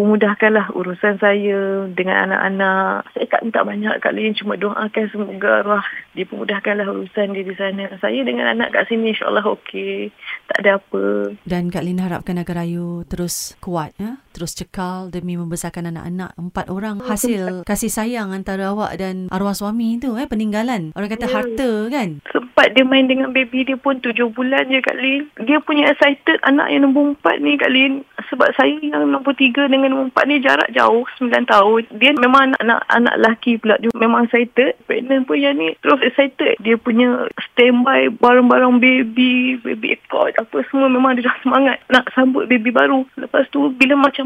Pemudahkanlah urusan saya dengan anak-anak. Saya tak minta banyak Kak Lin. Cuma doakan semoga arwah dipermudahkanlah urusan dia di sana. Saya dengan anak kat sini insyaAllah okey. Tak ada apa. Dan Kak Lin harapkan agar Ayu terus kuat ya. Terus cekal demi membesarkan anak-anak. Empat orang hasil kasih sayang antara awak dan arwah suami tu eh. Peninggalan. Orang kata Ya. harta kan. Sempat dia main dengan baby dia pun tujuh bulan je Kak Lin. Dia punya excited anak yang nombor empat ni Kak Lin. Sebab saya yang nombor tiga dengan nombor empat ni jarak jauh sembilan tahun. Dia memang anak, anak, anak lelaki pula. Dia memang excited. Pregnant pun yang ni terus excited. Dia punya standby barang-barang baby, baby cot apa semua memang dia dah semangat nak sambut baby baru. Lepas tu bila macam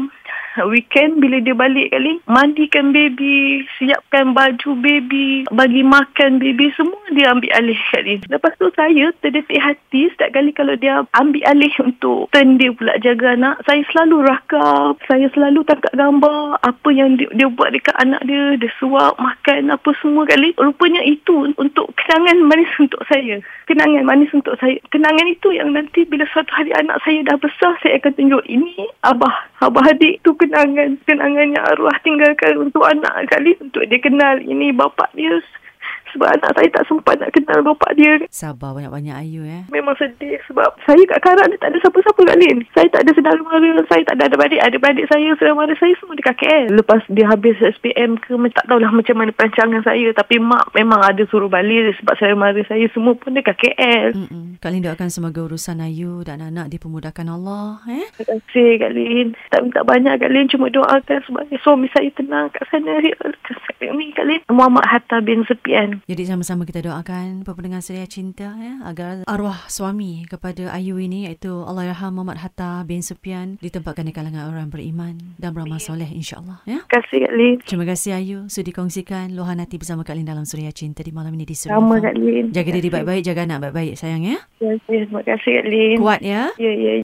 weekend bila dia balik kali mandikan baby siapkan baju baby bagi makan baby semua dia ambil alih kali lepas tu saya terdetik hati setiap kali kalau dia ambil alih untuk turn dia pula jaga anak saya selalu rakam saya selalu tangkap gambar apa yang dia, dia buat dekat anak dia dia suap makan apa semua kali. Rupanya itu untuk kenangan manis untuk saya. Kenangan manis untuk saya. Kenangan itu yang nanti bila suatu hari anak saya dah besar saya akan tunjuk ini abah. Abah adik tu kenangan. Kenangan yang arwah tinggalkan untuk anak kali untuk dia kenal. Ini bapak dia sebab anak saya tak sempat nak kenal bapak dia Sabar banyak-banyak Ayu eh. Memang sedih sebab saya kat Karak ni tak ada siapa-siapa kat Lin. Saya tak ada saudara mara, saya tak ada adik-adik. Adik-adik saya, saudara mara saya semua dekat KL. Lepas dia habis SPM ke, tak tahulah macam mana perancangan saya. Tapi mak memang ada suruh balik sebab saudara mara saya semua pun dekat KL. Mm-mm. Kak Lin doakan semoga urusan Ayu dan anak dipermudahkan Allah eh. Terima kasih Kak Lin. Tak minta banyak Kak Lin. Cuma doakan supaya suami saya tenang kat sana. Kat sana ni Kak Lin. Muhammad Hatta bin Sepian. Jadi sama-sama kita doakan pendengar Suria Cinta ya agar arwah suami kepada Ayu ini iaitu Allahyarham Muhammad Hatta bin Supian ditempatkan di kalangan orang beriman dan beramal soleh insya-Allah ya. Terima kasih Kak Lin. Terima kasih Ayu sudah dikongsikan luahan hati bersama Kak Lin dalam Suria Cinta di malam ini di Suria. Sama. Kak Lin. Jaga diri baik-baik, jaga anak baik-baik sayang ya. Ya, ya, Terima kasih Kak Lin. Kuat ya. Ya, ya.